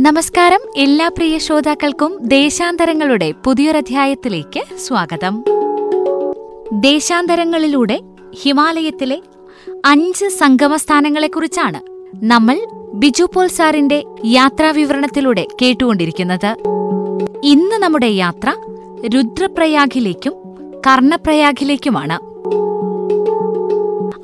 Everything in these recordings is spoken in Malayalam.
നമസ്കാരം എല്ലാ പ്രിയ ശ്രോതാക്കൾക്കും ദേശാന്തരങ്ങളുടെ പുതിയൊരധ്യായത്തിലേക്ക് സ്വാഗതം. ദേശാന്തരങ്ങളിലൂടെ ഹിമാലയത്തിലെ അഞ്ച് സംഗമസ്ഥാനങ്ങളെക്കുറിച്ചാണ് നമ്മൾ ബിജു പോൾ സാറിന്റെ യാത്രാവിവരണത്തിലൂടെ കേട്ടുകൊണ്ടിരിക്കുന്നത്. ഇന്ന് നമ്മുടെ യാത്ര രുദ്രപ്രയാഗിലേക്കും കർണപ്രയാഗിലേക്കുമാണ്.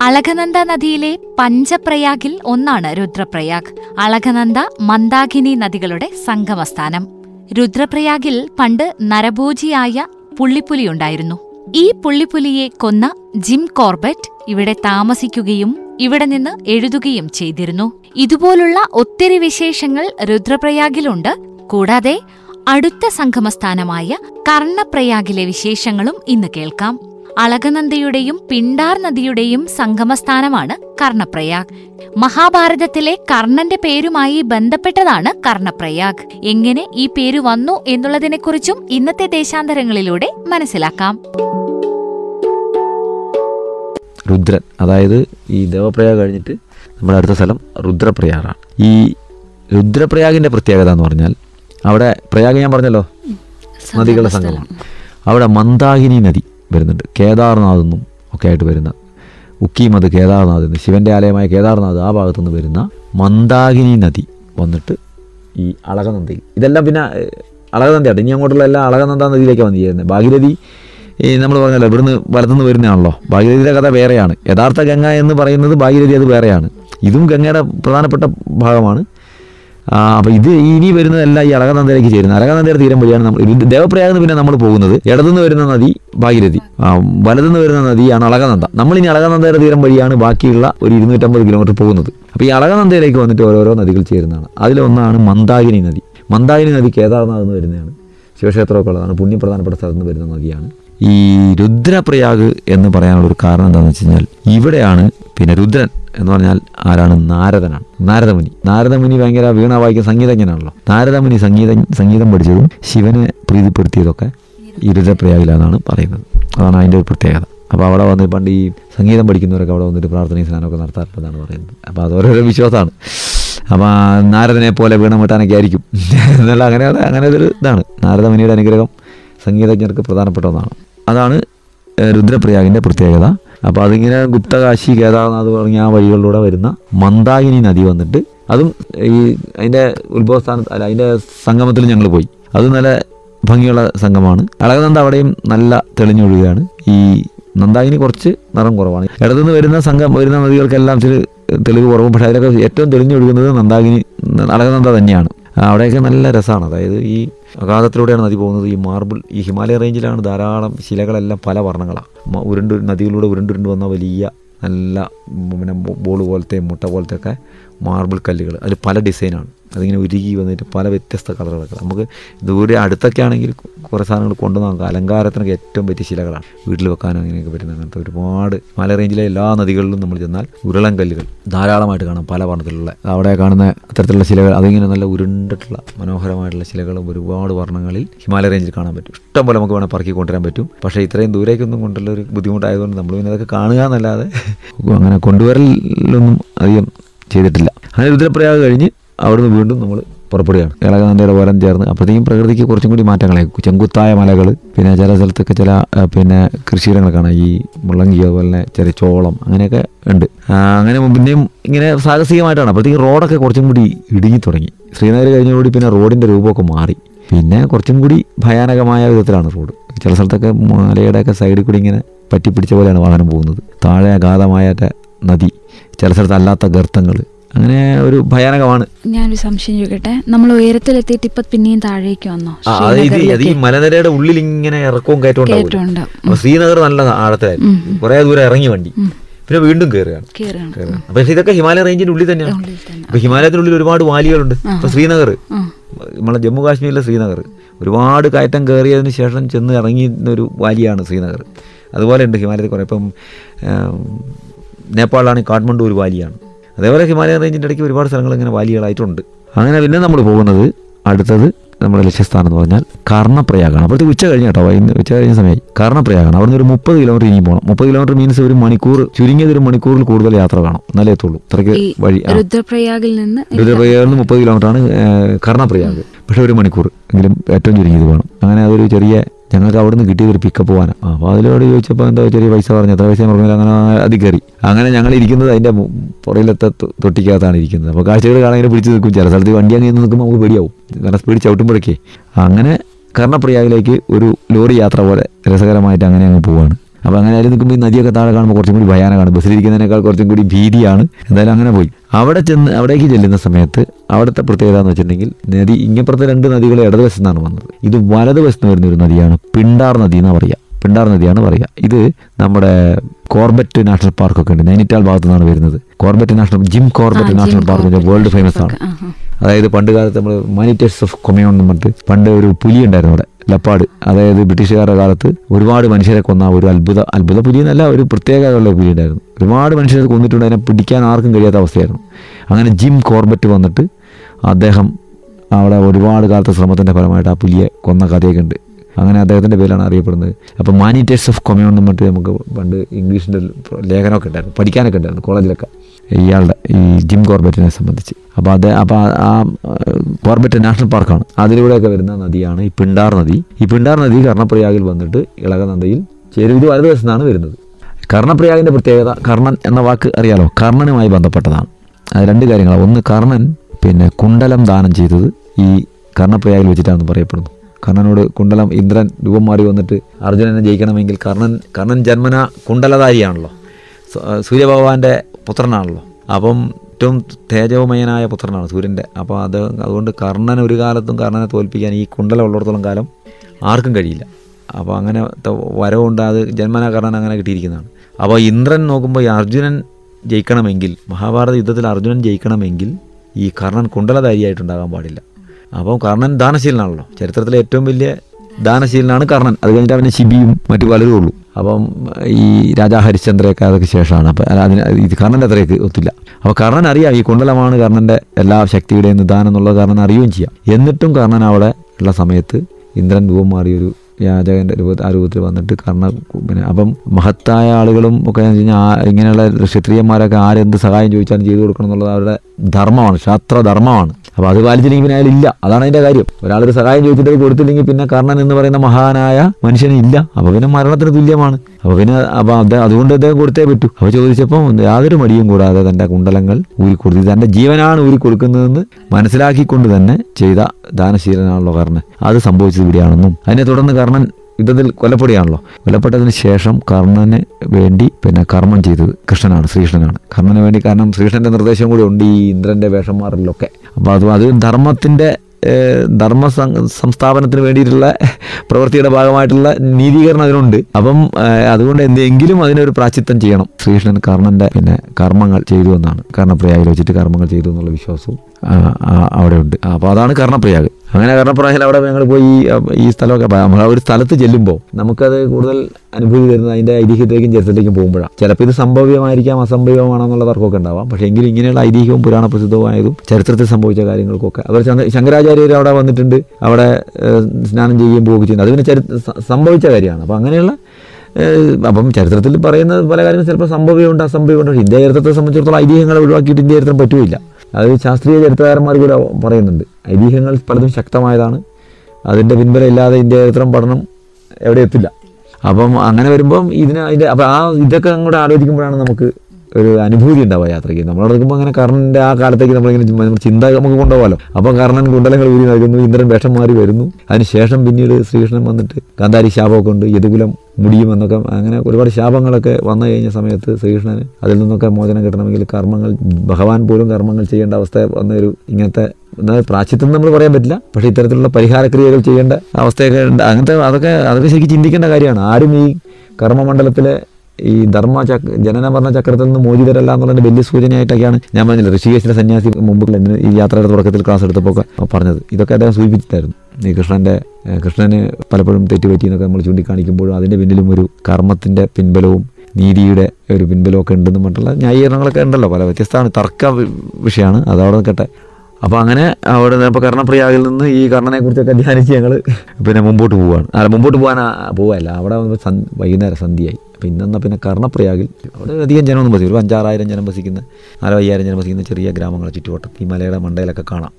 അളകനന്ദ നദിയിലെ പഞ്ചപ്രയാഗിൽ ഒന്നാണ് രുദ്രപ്രയാഗ്. അളകനന്ദ മന്ദാകിനി നദികളുടെ സംഗമസ്ഥാനം. രുദ്രപ്രയാഗിൽ പണ്ട് നരഭോജിയായ പുള്ളിപ്പുലിയുണ്ടായിരുന്നു ഈ പുള്ളിപ്പുലിയെ കൊന്ന ജിം കോർബറ്റ് ഇവിടെ താമസിക്കുകയും ഇവിടെ നിന്ന് എഴുതുകയും ചെയ്തിരുന്നു. ഇതുപോലുള്ള ഒത്തിരി വിശേഷങ്ങൾ രുദ്രപ്രയാഗിലുണ്ട്. കൂടാതെ അടുത്ത സംഗമസ്ഥാനമായ കർണപ്രയാഗിലെ വിശേഷങ്ങളും ഇന്ന് കേൾക്കാം. അളകനന്ദയുടെയും പിണ്ടാർ നദിയുടെയും സംഗമസ്ഥാനമാണ് കർണപ്രയാഗ്. മഹാഭാരതത്തിലെ കർണന്റെ പേരുമായി ബന്ധപ്പെട്ടതാണ് കർണപ്രയാഗ്. എങ്ങനെ ഈ പേര് വന്നു എന്നുള്ളതിനെക്കുറിച്ചും ഇന്നത്തെ ദേശാന്തരങ്ങളിലൂടെ മനസ്സിലാക്കാം. രുദ്രൻ അതായത് ഈ ദേവപ്രയാഗ് കഴിഞ്ഞിട്ട് നമ്മുടെ അടുത്ത സ്ഥലം രുദ്രപ്രയാഗാണ്. ഈ രുദ്രപ്രയാഗിന്റെ പ്രത്യേകത എന്ന് പറഞ്ഞാൽ അവിടെ പ്രയാഗ് ഞാൻ പറഞ്ഞല്ലോ? നദികളുടെ സംഗമം. അവിടെ മന്ദാകിനി നദി. വരുന്നുണ്ട്. കേദാർനാഥ് എന്നും ഒക്കെ ആയിട്ട് വരുന്ന ഉക്കീമത് കേദാർനാഥ് എന്ന് ശിവന്റെ ആലയമായ കേദാർനാഥ് ആ ഭാഗത്തു നിന്ന് വരുന്ന മന്ദാകിനി നദി വന്നിട്ട് ഈ അളകനന്ദയിൽ ഇതെല്ലാം പിന്നെ അളകനന്ദയാണ് ഇനി അങ്ങോട്ടുള്ള എല്ലാം അളകനന്ദ നദിയിലേക്ക് വന്നു ചേരുന്നത്. ഭാഗീരഥി നമ്മൾ പറഞ്ഞല്ലോ ഇവിടുന്ന് വലത്തുനിന്ന് വരുന്നതാണല്ലോ. ഭാഗീരഥിയുടെ കഥ വേറെയാണ്. യഥാർത്ഥ ഗംഗ എന്ന് പറയുന്നത് ഭാഗീരഥി അത് വേറെയാണ്. ഇതും ഗംഗയുടെ പ്രധാനപ്പെട്ട ഭാഗമാണ്. അപ്പോൾ ഇത് ഇനി വരുന്നതെല്ലാം ഈ അളകനന്ദയിലേക്ക് ചേരുന്നത് അളകനന്ദയുടെ തീരം വഴിയാണ് നമ്മൾ ഇത് ദേവപ്രയാഗെന്ന് പിന്നെ നമ്മൾ പോകുന്നത്. ഇടതുനിന്ന് വരുന്ന നദി ഭാഗീരഥി. വലതുനിന്ന് വരുന്ന നദിയാണ് അളകനന്ദ നമ്മൾ ഇനി അളകനന്ദയുടെ തീരം വഴിയാണ് ബാക്കിയുള്ള ഒരു ഇരുന്നൂറ്റമ്പത് കിലോമീറ്റർ പോകുന്നത്. അപ്പോൾ ഈ അളകനന്ദയിലേക്ക് വന്നിട്ട് ഓരോരോ നദികൾ ചേരുന്നതാണ്. അതിലൊന്നാണ് മന്ദാകിനി നദി. മന്ദാകിനി നദി കേദാർനാഥ് നിന്ന് വരുന്നതാണ്. ശിവക്ഷേത്രമൊക്കെ ഉള്ളതാണ് പുണ്യപ്രധാനപ്പെട്ട സ്ഥലത്ത് നിന്ന് വരുന്ന നദിയാണ്. ഈ രുദ്രപ്രയാഗ് എന്ന് പറയാനുള്ള ഒരു കാരണം എന്താണെന്ന് വെച്ച് കഴിഞ്ഞാൽ ഇവിടെയാണ് പിന്നെ രുദ്രൻ എന്ന് പറഞ്ഞാൽ ആരാണ്? നാരദനാണ്. നാരദമുനി. നാരദമുനി ഭയങ്കര വീണ വായിക്കുന്ന സംഗീതജ്ഞനാണല്ലോ. നാരദമുനി സംഗീത സംഗീതം പഠിച്ചതും ശിവനെ പ്രീതിപ്പെടുത്തിയതൊക്കെ ഈ രുദ്രപ്രയാഗിലാണെന്നാണ് പറയുന്നത്. അതാണ് അതിന്റെ ഒരു പ്രത്യേകത. അപ്പോൾ അവിടെ വന്ന് പണ്ട് ഈ സംഗീതം പഠിക്കുന്നവരൊക്കെ അവിടെ വന്നിട്ട് പ്രാർത്ഥനയും സ്നാനമൊക്കെ നടത്താറുണ്ടെന്നാണ് പറയുന്നത്. അപ്പോൾ അത് ഓരോരോ വിശ്വാസമാണ്. അപ്പോൾ നാരദനെ പോലെ വീണ മുട്ടാനൊക്കെ ആയിരിക്കും. എന്നുള്ള അങ്ങനെ അങ്ങനെ ഒരു ഇതാണ്. നാരദമുനിയുടെ അനുഗ്രഹം സംഗീതജ്ഞർക്ക് പ്രധാനപ്പെട്ട ഒന്നാണ്. അതാണ് രുദ്രപ്രയാഗിന്റെ പ്രത്യേകത. അപ്പോൾ അതിങ്ങനെ ഗുപ്തകാശി കേദാർനാഥ് തുടങ്ങിയ ആ വഴികളിലൂടെ വരുന്ന മന്ദാകിനി നദി വന്നിട്ട് അതും ഈ അതിന്റെ ഉത്ഭവസ്ഥാനത്ത് അല്ല അതിന്റെ സംഗമത്തിൽ ഞങ്ങൾ പോയി. അത് നല്ല ഭംഗിയുള്ള സംഗമമാണ് അളകനന്ദ അവിടെയും നല്ല തെളിഞ്ഞൊഴുകയാണ് ഈ നന്ദാകിനി കുറച്ച് നിറം കുറവാണ്. ഇടതുനിന്ന് വരുന്ന സംഘം വരുന്ന നദികൾക്കെല്ലാം ചില തെളിവ് കുറവും പക്ഷേ അതിലൊക്കെ ഏറ്റവും തെളിഞ്ഞൊഴുകുന്നത് നന്ദാകിനി അളകനന്ദ തന്നെയാണ്. അവിടെയൊക്കെ നല്ല രസമാണ്. അതായത് ഈ അഗാധത്തിലൂടെയാണ് നദി പോകുന്നത്. ഈ മാർബിൾ ഈ ഹിമാലയ റേഞ്ചിലാണ് ധാരാളം ശിലകളെല്ലാം പല വർണങ്ങളാണ് ഉരുണ്ട് നദികളിലൂടെ ഉരുണ്ടുരുണ്ട് വന്ന വലിയ നല്ല പിന്നെ ബോൾ പോലത്തെ മുട്ട പോലത്തെ ഒക്കെ മാർബിൾ കല്ലുകൾ അതിൽ പല ഡിസൈനാണ് അതിങ്ങനെ ഉരുകി വന്നിട്ട് പല വ്യത്യസ്ത കളറുകളൊക്കെ. നമുക്ക് ദൂരെ അടുത്തൊക്കെ ആണെങ്കിൽ കുറേ സാധനങ്ങൾ കൊണ്ടുവന്ന് നമുക്ക് അലങ്കാരത്തിനൊക്കെ ഏറ്റവും പറ്റിയ ശിലകളാണ്. വീട്ടിൽ വെക്കാനും അങ്ങനെയൊക്കെ പറ്റുന്ന അങ്ങനത്തെ ഒരുപാട് മല റേഞ്ചിലെ എല്ലാ നദികളിലും നമ്മൾ ചെന്നാൽ ഉരുളൻ കല്ലുകൾ ധാരാളമായിട്ട് കാണാം. പല വർണത്തിലുള്ള അവിടെ കാണുന്ന അത്തരത്തിലുള്ള ശിലകൾ അതിങ്ങനെ നല്ല ഉരുണ്ടിട്ടുള്ള മനോഹരമായിട്ടുള്ള ശിലകളും ഒരുപാട് വർണങ്ങളിൽ ഹിമാലയ റേഞ്ചിൽ കാണാൻ പറ്റും. ഇഷ്ടം പോലെ നമുക്ക് വേണം പറക്കി കൊണ്ടുവരാൻ പറ്റും. പക്ഷേ ഇത്രയും ദൂരേക്കൊന്നും കൊണ്ടുള്ള ഒരു ബുദ്ധിമുട്ടായതുകൊണ്ട് നമ്മൾ പിന്നെ അതൊക്കെ കാണുക എന്നല്ലാതെ അങ്ങനെ കൊണ്ടുവരലൊന്നും അധികം ചെയ്തിട്ടില്ല. അങ്ങനെ രുദ്രപ്രയാഗ് കഴിഞ്ഞ് അവിടുന്ന് വീണ്ടും നമ്മൾ പുറപ്പെടുകയാണ്. ഇളകനന്ദയുടെ വലം ചേർന്ന് അപ്പോഴത്തേക്കും പ്രകൃതിക്ക് കുറച്ചും കൂടി മാറ്റങ്ങളെ ചെങ്കുത്തായ മലകൾ പിന്നെ ചില സ്ഥലത്തൊക്കെ ചില പിന്നെ കൃഷിയിടങ്ങൾ കാണാം ഈ മുള്ളങ്കി അതുപോലെ തന്നെ ചെറിയ ചോളം അങ്ങനെയൊക്കെ ഉണ്ട്. അങ്ങനെ പിന്നെയും ഇങ്ങനെ സാഹസികമായിട്ടാണ്. അപ്പോഴത്തേക്കും റോഡൊക്കെ കുറച്ചും കൂടി ഇടുങ്ങി തുടങ്ങി. ശ്രീനഗർ കഴിഞ്ഞതോടെ പിന്നെ റോഡിന്റെ രൂപമൊക്കെ മാറി. പിന്നെ കുറച്ചും കൂടി ഭയാനകമായ വിധത്തിലാണ് റോഡ്. ചില സ്ഥലത്തൊക്കെ മലയുടെയൊക്കെ സൈഡിൽ കൂടി ഇങ്ങനെ പറ്റിപ്പിടിച്ച പോലെയാണ് വാഹനം പോകുന്നത്. താഴെ അഗാധമായ നദി ചില സ്ഥലത്ത് അല്ലാത്ത ഗർത്തങ്ങൾ അങ്ങനെ ഒരു ഭയാനകമാണ്. ഞാനൊരു സംശയം ചോദിക്കട്ടെ? നമ്മൾ ഉയരത്തിലെത്തിയിട്ട് ഇപ്പൊ പിന്നെയും താഴേക്ക് വന്നോ? അത് ഈ മലനിരയുടെ ഉള്ളിൽ ഇങ്ങനെ ഇറക്കവും കയറ്റവും അപ്പൊ ശ്രീനഗർ നല്ല ആഴത്തിലായിരുന്നു കുറെ ദൂരം ഇറങ്ങി വണ്ടി. പിന്നെ വീണ്ടും കയറുകയാണ് അപ്പൊ ഇതൊക്കെ ഹിമാലയ റേഞ്ചിന്റെ ഉള്ളിൽ തന്നെയാണ്. ഇപ്പൊ ഹിമാലയത്തിനുള്ളിൽ ഒരുപാട് വാലികളുണ്ട്. ഇപ്പൊ ശ്രീനഗർ. നമ്മളെ ജമ്മു കാശ്മീരിലെ ശ്രീനഗർ. ഒരുപാട് കയറ്റം കയറിയതിന് ശേഷം ചെന്ന് ഇറങ്ങിയിരുന്ന ഒരു വാലിയാണ് ശ്രീനഗർ. അതുപോലെ ഉണ്ട് ഹിമാലയത്തിൽ കുറേ. ഇപ്പം നേപ്പാളിലാണെങ്കിൽ കാഠ്മണ്ഡു ഒരു വാലിയാണ്. അതേപോലെ ഹിമാലയൻ റേഞ്ചിന്റെ ഇടയ്ക്ക് ഒരുപാട് സ്ഥലങ്ങൾ ഇങ്ങനെ വാലികളായിട്ടുണ്ട്. അങ്ങനെ പിന്നെ നമ്മൾ പോകുന്നത് അടുത്തത് നമ്മുടെ ലക്ഷ്യസ്ഥാനം എന്ന് പറഞ്ഞാൽ കർണപ്രയാഗാണ്. അപ്പോഴത്തെ ഉച്ച കഴിഞ്ഞ കേട്ടോ വൈകുന്നേരം ഉച്ച കഴിഞ്ഞ സമയമായി. കർണപ്രയാഗാണ്. അവിടുന്ന് ഒരു മുപ്പത് കിലോമീറ്റർ ഇനി പോകണം മുപ്പത് കിലോമീറ്റർ മീൻസ് ഒരു മണിക്കൂർ ചുരുങ്ങിയത് ഒരു മണിക്കൂറിൽ കൂടുതൽ യാത്ര കാണും എന്നാലേ എത്തുള്ളൂ അത്രയ്ക്ക് വഴി രുദ്രപ്രയാഗിൽ നിന്ന് രുദ്രപ്രയാഗിൽ നിന്ന് മുപ്പത് കിലോമീറ്റർ ആണ് കർണപ്രയാഗ്. പക്ഷേ ഒരു മണിക്കൂർ എങ്കിലും ഏറ്റവും ചുരുങ്ങിയത് വേണം. അങ്ങനെ അതൊരു ചെറിയ ഞങ്ങൾക്ക് അവിടെ നിന്ന് കിട്ടിയത് ഒരു പിക്കപ്പ് പോകാനാണ് അപ്പോൾ അതിലോട് ചോദിച്ചപ്പോൾ എന്താ ചെറിയ പൈസ പറഞ്ഞു. എത്ര പൈസ പറഞ്ഞാൽ അങ്ങനെ അതി കയറി. അങ്ങനെ ഞങ്ങൾ ഇരിക്കുന്നത് അതിന്റെ പുറയിലത്തെ തൊട്ടിക്കകത്താണ് ഇരിക്കുന്നത്. അപ്പോൾ കാഴ്ചകൾ കാണാൻ പിടിച്ച് നിൽക്കും. ചില സ്ഥലത്ത് വണ്ടി അങ്ങനെ നിൽക്കുമ്പോൾ നമുക്ക് പേടിയാവും. കാരണം സ്പീഡ് ചവിട്ടുമ്പോഴൊക്കെ. അങ്ങനെ കർണപ്രയാഗിലേക്ക് ഒരു ലോറി യാത്ര പോലെ രസകരമായിട്ട് അങ്ങനെ അങ്ങ് പോവാണ്. അപ്പോൾ അങ്ങനെ അതിൽ നിൽക്കുമ്പോൾ ഈ നദിയൊക്കെ താഴെ കാണുമ്പോൾ കുറച്ചും കൂടി ഭയാനകമാണ്. ബസ്സിലിരിക്കുന്നതിനേക്കാൾ കുറച്ചും കൂടി ഭീതിയാണ്. എന്തായാലും അങ്ങനെ പോയി. അവിടെ ചെന്ന് അവിടേക്ക് ചെല്ലുന്ന സമയത്ത് അവിടുത്തെ പ്രത്യേകത എന്ന് വെച്ചിട്ടുണ്ടെങ്കിൽ നദി ഇങ്ങപ്പുറത്തെ രണ്ട് നദികൾ ഇടതുവശത്തു നിന്നാണ് വന്നത്. ഇത് വലതുവശത്ത് വരുന്ന ഒരു നദിയാണ് പിണ്ടാർ നദി എന്ന് പറയുക പിണ്ടാർ നദിയാണ് പറയുക ഇത് നമ്മുടെ കോർബറ്റ് നാഷണൽ പാർക്കൊക്കെ ഉണ്ട്. നൈനിറ്റാൾ ഭാഗത്തു നിന്നാണ് വരുന്നത്. Corbett national Jim Corbett national park world famous ആണ്. അതായത് പണ്ട് കാലത്ത് നമ്മൾ മാനിറ്റേഴ്സ് ഓഫ് കൊമയോൺ എന്ന് പറഞ്ഞിട്ട് പണ്ട് ഒരു പുലി ഉണ്ടായിരുന്നു അവിടെ. ലപ്പാട്. അതായത് ബ്രിട്ടീഷുകാരുടെ കാലത്ത് ഒരുപാട് മനുഷ്യരെ കൊന്ന ഒരു അത്ഭുത അത്ഭുത പുലി എന്നല്ല ഒരു പ്രത്യേകതയുള്ള പുലി ഉണ്ടായിരുന്നു ഒരുപാട് മനുഷ്യരെ കൊന്നിട്ടുണ്ട് അതിനെ പിടിക്കാൻ ആർക്കും കഴിയാത്ത അവസ്ഥയായിരുന്നു. അങ്ങനെ ജിം കോർബറ്റ് വന്നിട്ട് അദ്ദേഹം അവിടെ ഒരുപാട് കാലത്തെ ശ്രമത്തിന്റെ ഫലമായിട്ട് ആ പുലിയെ കൊന്ന കഥയൊക്കെ ഉണ്ട്. അങ്ങനെ അദ്ദേഹത്തിന്റെ പേരിലാണ് അറിയപ്പെടുന്നത്. അപ്പോൾ മാനിറ്റേഴ്സ് ഓഫ് കൊമ്യൂൺ എന്ന് പറഞ്ഞിട്ട് നമുക്ക് പണ്ട് ഇംഗ്ലീഷിന്റെ ലേഖനമൊക്കെ ഉണ്ടായിരുന്നു. പഠിക്കാനൊക്കെ ഉണ്ടായിരുന്നു കോളേജിലൊക്കെ. ഇയാളുടെ ഈ ജിം കോർബറ്റിനെ സംബന്ധിച്ച്. അപ്പോൾ അത് അപ്പോൾ ആ കോർബറ്റ് നാഷണൽ പാർക്കാണ്. അതിലൂടെയൊക്കെ വരുന്ന നദിയാണ് ഈ പിണ്ടാർ നദി. ഈ പിണ്ടാർ നദി കർണപ്രയാഗിൽ വന്നിട്ട് ഇളകനന്ദയിൽ ചേരും ഇത് വലതുവശത്തു വരുന്നത്. കർണപ്രയാഗിന്റെ പ്രത്യേകത കർണൻ എന്ന വാക്ക് അറിയാലോ? കർണനുമായി ബന്ധപ്പെട്ടതാണ്. അത് രണ്ട് കാര്യങ്ങളാണ്. ഒന്ന് കർണൻ പിന്നെ കുണ്ടലം ദാനം ചെയ്തത് ഈ കർണപ്രയാഗിൽ വെച്ചിട്ടാണെന്ന് പറയപ്പെടുന്നു. കർണനോട് കുണ്ടലം ഇന്ദ്രൻ രൂപം മാറി വന്നിട്ട് അർജുനനെ ജയിക്കണമെങ്കിൽ കർണൻ കർണൻ ജന്മന കുണ്ടലധാരിയാണല്ലോ. സൂര്യഭഗവാന്റെ പുത്രനാണല്ലോ. അപ്പം ഏറ്റവും തേജോമയനായ പുത്രനാണ് സൂര്യന്റെ അപ്പോൾ അത് അതുകൊണ്ട് കർണൻ ഒരു കാലത്തും കർണനെ തോൽപ്പിക്കാൻ ഈ കുണ്ടലം ഉള്ളിടത്തോളം കാലം ആർക്കും കഴിയില്ല. അപ്പോൾ അങ്ങനെ വരവുണ്ട്. അത് ജന്മന കർണൻ അങ്ങനെ കിട്ടിയിരിക്കുന്നതാണ്. അപ്പോൾ ഇന്ദ്രൻ നോക്കുമ്പോൾ ഈ അർജുനൻ ജയിക്കണമെങ്കിൽ മഹാഭാരത യുദ്ധത്തിൽ അർജുനൻ ജയിക്കണമെങ്കിൽ ഈ കർണൻ കുണ്ടലധാരിയായിട്ടുണ്ടാകാൻ പാടില്ല. അപ്പം കർണൻ ദാനശീലനാണല്ലോ. ചരിത്രത്തിലെ ഏറ്റവും വലിയ ദാനശീലനാണ് കർണൻ. അത് കഴിഞ്ഞിട്ട് അവന് ശിബിയും മറ്റു പലരും ഉള്ളൂ. അപ്പം ഈ രാജാ ഹരിശ്ചന്ദ്രയൊക്കെ അതൊക്കെ ശേഷമാണ്. അപ്പം അതിന് ഇത് കർണന്റെ അത്രയൊക്കെ ഒത്തില്ല. അപ്പോൾ കർണൻ അറിയാം ഈ കുണ്ടലമാണ് കർണന്റെ എല്ലാ ശക്തിയുടെയും ദാനം എന്നുള്ളത് കർണൻ അറിയുകയും ചെയ്യാം. എന്നിട്ടും കർണൻ അവിടെ ഉള്ള സമയത്ത് ഇന്ദ്രൻ രൂപം മാറിയൊരു യാചകന്റെ രൂപ ആ രൂപത്തിൽ വന്നിട്ട് കർണ പിന്നെ അപ്പം മഹത്തായ ആളുകളും ഒക്കെ കഴിഞ്ഞാൽ ഇങ്ങനെയുള്ള ക്ഷത്രിയന്മാരൊക്കെ ആരെന്ത് സഹായം ചോദിച്ചാലും ചെയ്തു കൊടുക്കണം എന്നുള്ളത് അവരുടെ ധർമ്മമാണ് ശാസ്ത്രധർമ്മമാണ് അപ്പോൾ അത് പാലിച്ചില്ലെങ്കിൽ പിന്നെ അയാളില്ല അതാണ് അതിന്റെ കാര്യം. ഒരാളൊരു സഹായം ചോദിച്ചിട്ട് കൊടുത്തില്ലെങ്കിൽ പിന്നെ കർണൻ എന്ന് പറയുന്ന മഹാനായ മനുഷ്യനില്ല. അപ്പോൾ പിന്നെ മരണത്തിന് തുല്യമാണ്. അപ്പോൾ പിന്നെ അപ്പോൾ അദ്ദേഹം അതുകൊണ്ട് അദ്ദേഹം കൊടുത്തേ പറ്റൂ അപ്പോൾ ചോദിച്ചപ്പോൾ യാതൊരു മടിയും കൂടാതെ തന്റെ കുണ്ടലങ്ങൾ ഊരി കൊടുത്തു. തന്റെ ജീവനാണ് ഊരി കൊടുക്കുന്നതെന്ന് മനസ്സിലാക്കിക്കൊണ്ട് തന്നെ ചെയ്ത ദാനശീലനാണല്ലോ കർണൻ. അത് സംഭവിച്ചത് ഇവിടെയാണെന്നും അതിനെ തുടർന്ന് കർണൻ യുദ്ധത്തിൽ കൊല്ലപ്പെടുകയാണല്ലോ കൊല്ലപ്പെട്ടതിന് ശേഷം കർണന് വേണ്ടി പിന്നെ കർമ്മം ചെയ്തത് കൃഷ്ണനാണ് ശ്രീകൃഷ്ണനാണ്. കർണന് വേണ്ടി കാരണം ശ്രീകൃഷ്ണന്റെ നിർദ്ദേശം കൂടി ഉണ്ട് ഈ ഇന്ദ്രന്റെ വേഷന്മാരിലൊക്കെ. അപ്പോൾ അത് അത് ധർമ്മത്തിന്റെ ധർമ്മ സംസ്ഥാപനത്തിന് വേണ്ടിയിട്ടുള്ള പ്രവൃത്തിയുടെ ഭാഗമായിട്ടുള്ള നീതീകരണം അതിനുണ്ട്. അപ്പം അതുകൊണ്ട് എന്തെങ്കിലും അതിനൊരു പ്രാച്ചിത്വം ചെയ്യണം. ശ്രീകൃഷ്ണൻ കർണന്റെ പിന്നെ കർമ്മങ്ങൾ ചെയ്തു എന്നാണ്. കർണപ്രയാഗിൽ വെച്ചിട്ട് കർമ്മങ്ങൾ ചെയ്തു എന്നുള്ള വിശ്വാസവും അവിടെ ഉണ്ട് അപ്പോൾ അതാണ് കർണപ്രയാഗ് അങ്ങനെ കർണപ്രയാഗിൽ അവിടെ ഞങ്ങൾ പോയി ഈ സ്ഥലമൊക്കെ നമ്മൾ ഒരു സ്ഥലത്ത് ചെല്ലുമ്പോൾ നമുക്കത് കൂടുതൽ അനുഭൂതി തരുന്നത് അതിന്റെ ഐതിഹ്യത്തിലേക്കും ചരിത്രത്തിലേക്കും പോകുമ്പോഴാണ് ചിലപ്പോൾ ഇത് സംഭവ്യമായിരിക്കാം അസംഭവ്യമാണോ എന്നുള്ള തർക്കമൊക്കെ ഉണ്ടാവാം. പക്ഷേ എങ്കിലും ഇങ്ങനെയുള്ള ഐതിഹ്യവും പുരാണ പ്രസിദ്ധവുമായതും ചരിത്രത്തിൽ സംഭവിച്ച കാര്യങ്ങൾക്കൊക്കെ. ശങ്ക- ശങ്കരാചാര്യർ അവിടെ വന്നിട്ടുണ്ട്. അവിടെ സ്നാനം ചെയ്യുകയും പോവുകയും ചെയ്യുന്നത് അത് പിന്നെ ചരി സംഭവിച്ച കാര്യമാണ്. അപ്പോൾ അങ്ങനെയുള്ള അപ്പം ചരിത്രത്തിൽ പറയുന്ന പല കാര്യങ്ങളും ചിലപ്പോൾ സംഭവമുണ്ട് അസംഭവമുണ്ട് ഇന്ത്യ ചരിത്രത്തെ സംബന്ധിച്ചിടത്തോളം ഐതിഹ്യങ്ങളെ ഒഴിവാക്കിയിട്ട് ഇന്ത്യ ചരിത്രം അത് ശാസ്ത്രീയ ചരിത്രകാരന്മാർ കൂടെ പറയുന്നുണ്ട്. ഐതിഹ്യങ്ങൾ പലതും ശക്തമായതാണ്. അതിന്റെ പിൻബലം ഇല്ലാതെ ഇന്ത്യ ചരിത്രം പഠനം എവിടെ എത്തില്ല. അപ്പം അങ്ങനെ വരുമ്പം ഇതിന് അതിന്റെ അപ്പം ആ ഇതൊക്കെ അങ്ങോട്ട് ആലോചിക്കുമ്പോഴാണ് നമുക്ക് ഒരു അനുഭൂതി ഉണ്ടാവുക യാത്രയ്ക്ക്. നമ്മൾ നടക്കുമ്പോൾ അങ്ങനെ കർണന്റെ ആ കാലത്തേക്ക് നമ്മളിങ്ങനെ നമ്മുടെ ചിന്ത നമുക്ക് കൊണ്ടുപോകാമല്ലോ അപ്പോൾ കർണൻ കുണ്ടലങ്ങൾ ഊരി നൽകുന്നു ഇന്ദ്രൻ വേഷം മാറി വരുന്നു. അതിനുശേഷം പിന്നീട് ശ്രീകൃഷ്ണൻ വന്നിട്ട് കാന്താരി ശാപമൊക്കെ ഉണ്ട് യദുകുലം മുടിയുമെന്നൊക്കെ അങ്ങനെ ഒരുപാട് ശാപങ്ങളൊക്കെ വന്നു കഴിഞ്ഞ സമയത്ത് ശ്രീകൃഷ്ണന് അതിൽ നിന്നൊക്കെ മോചനം കിട്ടണമെങ്കിൽ കർമ്മങ്ങൾ ഭഗവാൻ പോലും കർമ്മങ്ങൾ ചെയ്യേണ്ട അവസ്ഥ വന്നൊരു ഇങ്ങനത്തെ പ്രാച്ചിത്വം നമ്മൾ പറയാൻ പറ്റില്ല. പക്ഷേ ഇത്തരത്തിലുള്ള പരിഹാരക്രിയകൾ ചെയ്യേണ്ട അവസ്ഥയൊക്കെ ഉണ്ട്. അങ്ങനത്തെ അതൊക്കെ അതൊക്കെ ശരിക്കും ചിന്തിക്കേണ്ട കാര്യമാണ്. ആരും ഈ കർമ്മമണ്ഡലത്തിലെ ഈ ധർമ്മ ചക്ര ജനന മരണ ചക്രത്തിൽ നിന്ന് മോചിതരല്ല എന്നുള്ളതിന്റെ വലിയ സൂചനയായിട്ടൊക്കെയാണ് ഞാൻ പറഞ്ഞത്. ഋഷികേശിന്റെ സന്യാസി മുമ്പ് ഈ യാത്രയുടെ തുടക്കത്തിൽ ക്ലാസ് എടുത്തപ്പോൾ പറഞ്ഞത്. ഇതൊക്കെ അദ്ദേഹം സൂചിപ്പിച്ചിട്ടായിരുന്നു. ഈ കൃഷ്ണന്റെ കൃഷ്ണന് പലപ്പോഴും തെറ്റുപറ്റി എന്നൊക്കെ നമ്മൾ ചൂണ്ടിക്കാണിക്കുമ്പോഴും അതിന്റെ പിന്നിലും ഒരു കർമ്മത്തിന്റെ പിൻബലവും നീതിയുടെ ഒരു പിൻബലമൊക്കെ ഉണ്ടെന്ന് പറഞ്ഞിട്ടുള്ള ന്യായീകരണങ്ങളൊക്കെ ഉണ്ടല്ലോ. പല വ്യത്യസ്തമാണ്. തർക്ക വിഷയമാണ്. അതവിടെ നിൽക്കട്ടെ. അപ്പോൾ അങ്ങനെ അവിടെ ഇപ്പോൾ കർണപ്രിയാവിൽ നിന്ന് ഈ കർണനെ കുറിച്ചൊക്കെ ധ്യാനിച്ച് ഞങ്ങൾ പിന്നെ മുമ്പോട്ട് പോവുകയാണ് അല്ല മുമ്പോട്ട് പോകാൻ പോവല്ല. അവിടെ വൈകുന്നേരം സന്ധ്യയായി. അപ്പോൾ ഇന്നെന്നാൽ പിന്നെ കർണപ്രയാഗിൽ അവിടെ അധികം ജനമൊന്നും വസിക്കും ഒരു അഞ്ചാറായിരം ജനം വസിക്കുന്ന നാലോ ജനം വസിക്കുന്ന ചെറിയ ഗ്രാമങ്ങളെ ചുറ്റുവട്ടം. ഈ മലയുടെ മണ്ടയിലൊക്കെ കാണാം.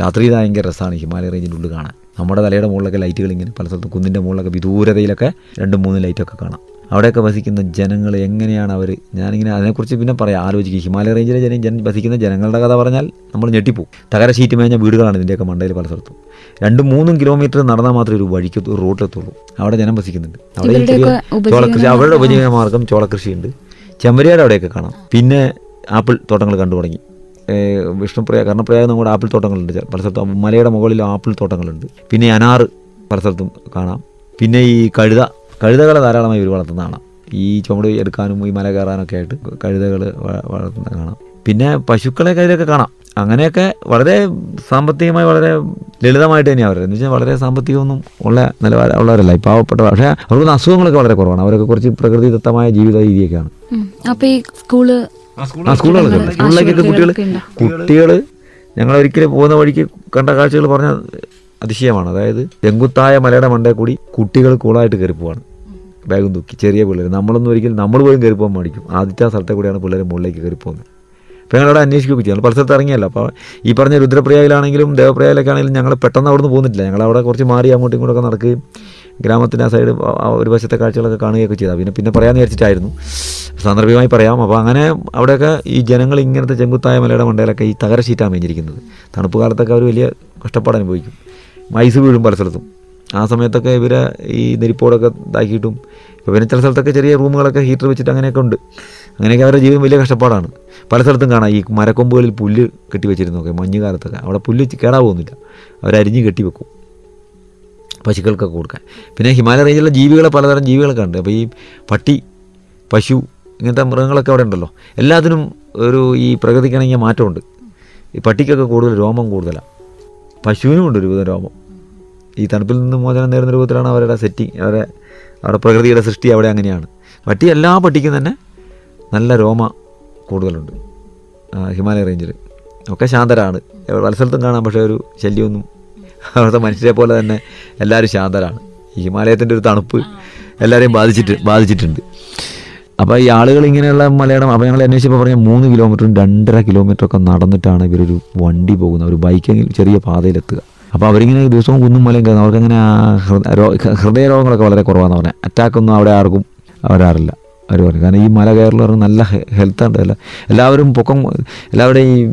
രാത്രി ഭയങ്കര രസമാണ് ഹിമാലയ റേഞ്ചിന്റെ ഉള്ളിൽ കാണാൻ. നമ്മുടെ തലയുടെ മുകളിലൊക്കെ ലൈറ്റുകൾ ഇങ്ങനെ പല സ്ഥലത്തും കുന്നിന്റെ മുകളിലൊക്കെ വിദൂരതയിലൊക്കെ രണ്ടും മൂന്ന് ലൈറ്റൊക്കെ കാണാം. അവിടെയൊക്കെ വസിക്കുന്ന ജനങ്ങൾ എങ്ങനെയാണ് അവർ ഞാനിങ്ങനെ അതിനെക്കുറിച്ച് പിന്നെ പറയാം. ആലോചിക്കുക ഹിമാലയ റേഞ്ചിലെ ജന ജന വസിക്കുന്ന ജനങ്ങളുടെ കഥ പറഞ്ഞാൽ നമ്മൾ ഞെട്ടിപ്പോവും. തകര ഷീറ്റ് മേഞ്ഞ വീടുകളാണ് ഇതിന്റെയൊക്കെ മണ്ടയിൽ പല സ്ഥലത്തും. രണ്ടും മൂന്നും കിലോമീറ്റർ നടന്നാൽ മാത്രമേ ഒരു വഴിക്ക് ഒരു റോട്ടിലെത്തുള്ളൂ അവിടെ ജനം വസിക്കുന്നുണ്ട്. അവിടെ ചെറിയ ചോളകൃഷി അവരുടെ ഉപജീവന മാർഗം ചോളകൃഷിയുണ്ട് ചെമ്പരിയാട് അവിടെയൊക്കെ കാണാം. പിന്നെ ആപ്പിൾ തോട്ടങ്ങൾ കണ്ടു തുടങ്ങി. വിഷ്ണുപ്രയാ കർണപ്രയാഗം നമ്മുടെ ആപ്പിൾ തോട്ടങ്ങളുണ്ട്. പല സ്ഥലത്തും മലയുടെ മുകളിൽ ആപ്പിൾ തോട്ടങ്ങളുണ്ട്. പിന്നെ അനാറ് പല സ്ഥലത്തും കാണാം. പിന്നെ ഈ കഴുത കഴുതകളെ ധാരാളമായി ഇവർ വളർത്തുന്നതാണ്. ഈ ചുമട് എടുക്കാനും ഈ മല കയറാനൊക്കെ ആയിട്ട് കഴുതകൾ വളർത്തുന്ന കാണാം. പിന്നെ പശുക്കളെ കയ്യിലൊക്കെ കാണാം. അങ്ങനെയൊക്കെ വളരെ സാമ്പത്തികമായി വളരെ ലളിതമായിട്ട് തന്നെയാണ് അവർ എന്ന് വെച്ചാൽ വളരെ സാമ്പത്തികമൊന്നും ഉള്ള നിലവാരം ഉള്ളവരല്ല. ഈ പാവപ്പെട്ട പക്ഷേ അവർക്ക് അസുഖങ്ങളൊക്കെ വളരെ കുറവാണ്. അവരൊക്കെ കുറച്ച് പ്രകൃതിദത്തമായ ജീവിത രീതിയൊക്കെയാണ് ഉം. അപ്പൊ ഈ സ്കൂൾ ആ സ്കൂളുകളൊക്കെ ഉണ്ട്. സ്കൂളിലേക്കൊക്കെ കുട്ടികൾ കുട്ടികൾ ഞങ്ങൾ ഒരിക്കലും പോകുന്ന വഴിക്ക് കണ്ട കാഴ്ചകൾ പറഞ്ഞ അതിശയമാണ്. അതായത് ചെങ്കുത്തായ മലയുടെ മണ്ടേ കൂടി കുട്ടികൾ കൂളായിട്ട് കയറി പോവാണ്. ബാഗും തൂക്കി ചെറിയ പിള്ളേർ നമ്മളൊന്നും ഒരിക്കലും നമ്മൾ പോലും കയറി പോകാൻ മേടിക്കും. ആദ്യത്തെ സ്ഥലത്തെ കൂടിയാണ് പിള്ളേർ മുകളിലേക്ക് കയറി പോകുന്നത്. അപ്പോൾ ഞങ്ങളവിടെ അന്വേഷിക്കുകയൊക്കെ ചെയ്യും പല സ്ഥലത്ത് ഇറങ്ങിയല്ല. അപ്പോൾ ഈ പറഞ്ഞ രുദ്രപ്രയാഗിലാണെങ്കിലും ദേവപ്രയാഗിലൊക്കെ ആണെങ്കിലും ഞങ്ങൾ പെട്ടെന്ന് അവിടെ നിന്ന് പോകുന്നില്ല ഞങ്ങൾ അവിടെ കുറച്ച് മാറി അങ്ങോട്ടും ഇങ്ങോട്ടൊക്കെ നടക്കുകയും ഗ്രാമത്തിന്റെ ആ സൈഡ് ഒരു വശത്തെ കാഴ്ചകളൊക്കെ കാണുകയൊക്കെ ചെയ്താൽ പിന്നെ പിന്നെ പറയാമെന്ന് വിചാരിച്ചിട്ടായിരുന്നു. സാന്ദർഭികമായി പറയാം. അപ്പോൾ അങ്ങനെ അവിടെയൊക്കെ ഈ ജനങ്ങൾ ഇങ്ങനത്തെ ചെങ്കുത്തായ മലയുടെ മണ്ടയിലൊക്കെ ഈ തകര ഷീറ്റാണ് മേഞ്ഞിരിക്കുന്നത്. തണുപ്പ് കാലത്തൊക്കെ അവർ വലിയ കഷ്ടപ്പാട് അനുഭവിക്കും. ഐസ് വീഴും പല സ്ഥലത്തും ആ സമയത്തൊക്കെ ഇവരെ ഈ നെരിപ്പോടൊക്കെ ഇതാക്കിയിട്ടും ഇപ്പോൾ പിന്നെ ചില സ്ഥലത്തൊക്കെ ചെറിയ റൂമുകളൊക്കെ ഹീറ്റർ വെച്ചിട്ട് അങ്ങനെയൊക്കെ ഉണ്ട്. അങ്ങനെയൊക്കെ അവരുടെ ജീവിതം വലിയ കഷ്ടപ്പാടാണ്. പല സ്ഥലത്തും കാണാം. ഈ മരക്കൊമ്പുകളിൽ പുല്ല് കെട്ടി വെച്ചിരുന്നൊക്കെ മഞ്ഞ് കാലത്തൊക്കെ അവിടെ പുല്ല് കേടാ പോകുന്നില്ല അവരരിഞ്ഞ് കെട്ടി വെക്കും. പശുക്കൾക്കൊക്കെ കൊടുക്കാൻ. പിന്നെ ഹിമാലയ റേഞ്ചിലുള്ള ജീവികളെ പലതരം ജീവികളൊക്കെ ഉണ്ട്. അപ്പോൾ ഈ പട്ടി പശു ഇങ്ങനത്തെ മൃഗങ്ങളൊക്കെ അവിടെ ഉണ്ടല്ലോ. എല്ലാത്തിനും ഒരു ഈ പ്രകൃതിക്കിണങ്ങിയ മാറ്റമുണ്ട്. ഈ പട്ടിക്കൊക്കെ കൂടുതൽ രോമം കൂടുതലാണ് പശുവിനും ഉണ്ട് ഒരുവിധം രോമം. ഈ തണുപ്പിൽ നിന്ന് മോചനം നേരുന്ന രൂപത്തിലാണ് അവരുടെ സെറ്റിങ് അവരുടെ അവരുടെ പ്രകൃതിയുടെ സൃഷ്ടി അവിടെ അങ്ങനെയാണ്. പട്ടി എല്ലാ പട്ടിക്കും തന്നെ നല്ല രോമ കൂടുതലുണ്ട്. ഹിമാലയ റേഞ്ചിൽ ഒക്കെ ശാന്തരാണ്. പല സ്ഥലത്തും കാണാം പക്ഷേ ഒരു ശല്യമൊന്നും അവിടുത്തെ മനുഷ്യരെ പോലെ തന്നെ എല്ലാവരും ശാന്തരാണ്. ഈ ഹിമാലയത്തിന്റെ ഒരു തണുപ്പ് എല്ലാവരെയും ബാധിച്ചിട്ട് ബാധിച്ചിട്ടുണ്ട്. അപ്പോൾ ഈ ആളുകൾ ഇങ്ങനെയുള്ള മലയാളം അപ്പോൾ ഞങ്ങൾ അന്വേഷിച്ചപ്പോൾ പറഞ്ഞ മൂന്ന് കിലോമീറ്ററും രണ്ടര കിലോമീറ്ററൊക്കെ നടന്നിട്ടാണ് ഇവരൊരു വണ്ടി പോകുന്നത്. ഒരു ബൈക്കെങ്കിലും ചെറിയ പാതയിലെത്തുക. അപ്പോൾ അവരിങ്ങനെ ദിവസവും കുന്നും മലയും കയറുന്നു. അവർക്കങ്ങനെ ഹൃദയ രോഗങ്ങളൊക്കെ വളരെ കുറവാണെന്ന് പറഞ്ഞാൽ അറ്റാക്കൊന്നും അവിടെ ആർക്കും വരാറില്ല. അവർ പറഞ്ഞു കാരണം ഈ മല കയറൽ നല്ല ഹെൽത്ത് ഉണ്ട് അല്ല എല്ലാവരും പൊക്കം എല്ലാവരുടെയും ഈ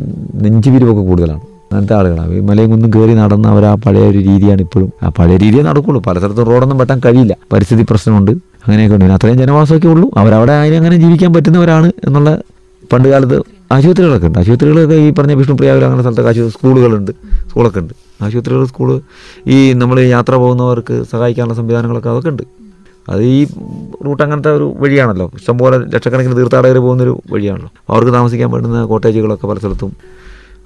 നെഞ്ചുപിരിവൊക്കെ കൂടുതലാണ്. അങ്ങനത്തെ ആളുകളാണ്. ഈ മലയും കുന്നും കയറി നടന്ന അവർ ആ പഴയ ഒരു രീതിയാണ് ഇപ്പോഴും. ആ പഴയ രീതിയെ നടക്കുള്ളൂ. പല സ്ഥലത്തും റോഡൊന്നും വെട്ടാൻ കഴിയില്ല. പരിസ്ഥിതി പ്രശ്നമുണ്ട്. അങ്ങനെയൊക്കെ ഉണ്ട് അത്രയും ജനവാസമൊക്കെ ഉള്ളൂ. അവരവിടെ അതിന് അങ്ങനെ ജീവിക്കാൻ പറ്റുന്നവരാണ് എന്നുള്ള പണ്ട് കാലത്ത് ആശുപത്രികളൊക്കെ ഉണ്ട്. ആശുപത്രികളൊക്കെ ഈ പറഞ്ഞ വിഷ്ണുപ്രിയാവിൽ അങ്ങനെ സ്ഥലത്തൊക്കെ ആശുപത്രി സ്കൂളുകളുണ്ട്. സ്കൂളൊക്കെ ഉണ്ട്. ആശുപത്രികൾ സ്കൂൾ ഈ നമ്മൾ യാത്ര പോകുന്നവർക്ക് സഹായിക്കാനുള്ള സംവിധാനങ്ങളൊക്കെ അതൊക്കെ ഉണ്ട്. അത് ഈ റൂട്ട് അങ്ങനത്തെ ഒരു വഴിയാണല്ലോ. ഇഷ്ടംപോലെ ലക്ഷക്കണക്കിന് തീർത്ഥാടകർ പോകുന്നൊരു വഴിയാണല്ലോ. അവർക്ക് താമസിക്കാൻ പറ്റുന്ന കോട്ടേജുകളൊക്കെ പല സ്ഥലത്തും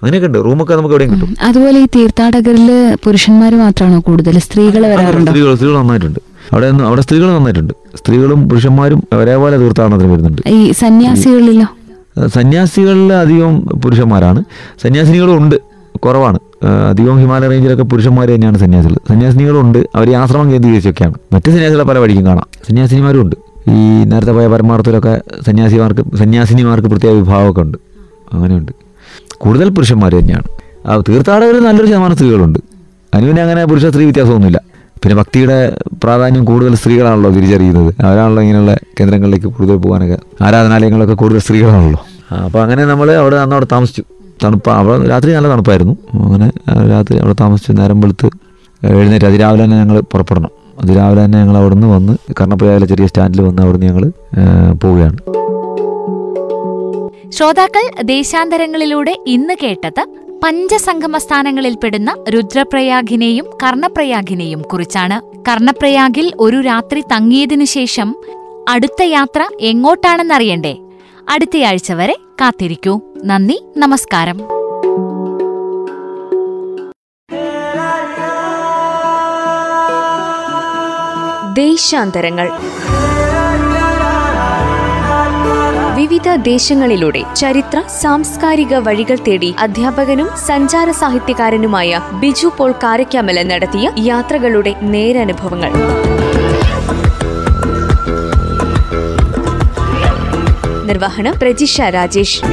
അങ്ങനെയൊക്കെ ഉണ്ട്. റൂമൊക്കെ നമുക്ക് എവിടെയും കിട്ടും. അതുപോലെ ഈ തീർത്ഥാടകരിൽ പുരുഷന്മാർ മാത്രമാണോ കൂടുതൽ സ്ത്രീകൾ വരാറുണ്ടോ? സ്ത്രീകൾ സ്ത്രീകൾ നന്നായിട്ടുണ്ട്. അവിടെ അവിടെ സ്ത്രീകൾ നന്നായിട്ടുണ്ട്. സ്ത്രീകളും പുരുഷന്മാരും ഒരേപോലെ തീർത്ഥാടനത്തിന് വരുന്നുണ്ട്. ഈ സന്യാസികളിലോ? സന്യാസികളിൽ അധികം പുരുഷന്മാരാണ്. സന്യാസിനികളും ഉണ്ട്. കുറവാണ്. ആ, അധികം ഹിമാലയ റേഞ്ചിലൊക്കെ പുരുഷന്മാർ തന്നെയാണ് സന്യാസികൾ സന്യാസിനികളുണ്ട്. അവർ ആശ്രമം കേന്ദ്രീകരിച്ചൊക്കെയാണ്. മറ്റ് സന്യാസികളെ പല വഴിക്കും കാണാം. സന്യാസിനിമാരും ഉണ്ട് ഈ നേരത്തെ പോയ പരമാർത്ഥത്തിലൊക്കെ സന്യാസിമാർക്ക് സന്യാസിനിമാർക്ക് പ്രത്യേക വിഭാഗമൊക്കെ ഉണ്ട്. അങ്ങനെയുണ്ട്. കൂടുതൽ പുരുഷന്മാർ തന്നെയാണ്. ആ തീർത്ഥാടകരിൽ നല്ലൊരു ശതമാനം സ്ത്രീകളുണ്ട്. അതിന് പിന്നെ അങ്ങനെ പുരുഷ സ്ത്രീ വ്യത്യാസമൊന്നുമില്ല. പിന്നെ ഭക്തിയുടെ പ്രാധാന്യം കൂടുതൽ സ്ത്രീകളാണല്ലോ തിരിച്ചറിയുന്നത്. അവരാണല്ലോ ഇങ്ങനെയുള്ള കേന്ദ്രങ്ങളിലേക്ക് കൂടുതൽ പോകാനൊക്കെ ആരാധനാലയങ്ങളൊക്കെ കൂടുതൽ സ്ത്രീകളാണല്ലോ. അപ്പോൾ അങ്ങനെ നമ്മൾ അവിടെ അന്ന് അവിടെ താമസിച്ചു. തണുപ്പ്. അവിടെ രാത്രി നല്ല തണുപ്പായിരുന്നു. അങ്ങനെ രാത്രി അവിടെ താമസിച്ച് നേരം വെളുത്ത് എഴുന്നേറ്റ്. അതിരാവിലെ തന്നെ ഞങ്ങൾ പുറപ്പെടണം. അതിരാവിലെ തന്നെ ഞങ്ങൾ അവിടെ നിന്ന് വന്ന് കർണപ്പുഴയിലെ ചെറിയ സ്റ്റാൻഡിൽ വന്ന് അവിടെ നിന്ന് ഞങ്ങൾ പോവുകയാണ്. ശ്രോതാക്കൾ ദേശാന്തരങ്ങളിലൂടെ ഇന്ന് കേട്ടത് പഞ്ചസംഗമസ്ഥാനങ്ങളിൽപ്പെടുന്ന രുദ്രപ്രയാഗിനെയും കർണപ്രയാഗിനെയും കുറിച്ചാണ്. കർണപ്രയാഗിൽ ഒരു രാത്രി തങ്ങിയതിനു ശേഷം അടുത്ത യാത്ര എങ്ങോട്ടാണെന്നറിയണ്ടേ? അടുത്തയാഴ്ച വരെ കാത്തിരിക്കൂ. നന്ദി നമസ്കാരം. ദേശാന്തരങ്ങൾ. വിവിധ ദേശങ്ങളിലൂടെ ചരിത്ര സാംസ്കാരിക വഴികൾ തേടി അധ്യാപകനും സഞ്ചാര സാഹിത്യകാരനുമായ ബിജു പോൾ കാരക്കാമല നടത്തിയ യാത്രകളുടെ നേരനുഭവങ്ങൾ. നിർവഹണം പ്രജിഷ രാജേഷ്.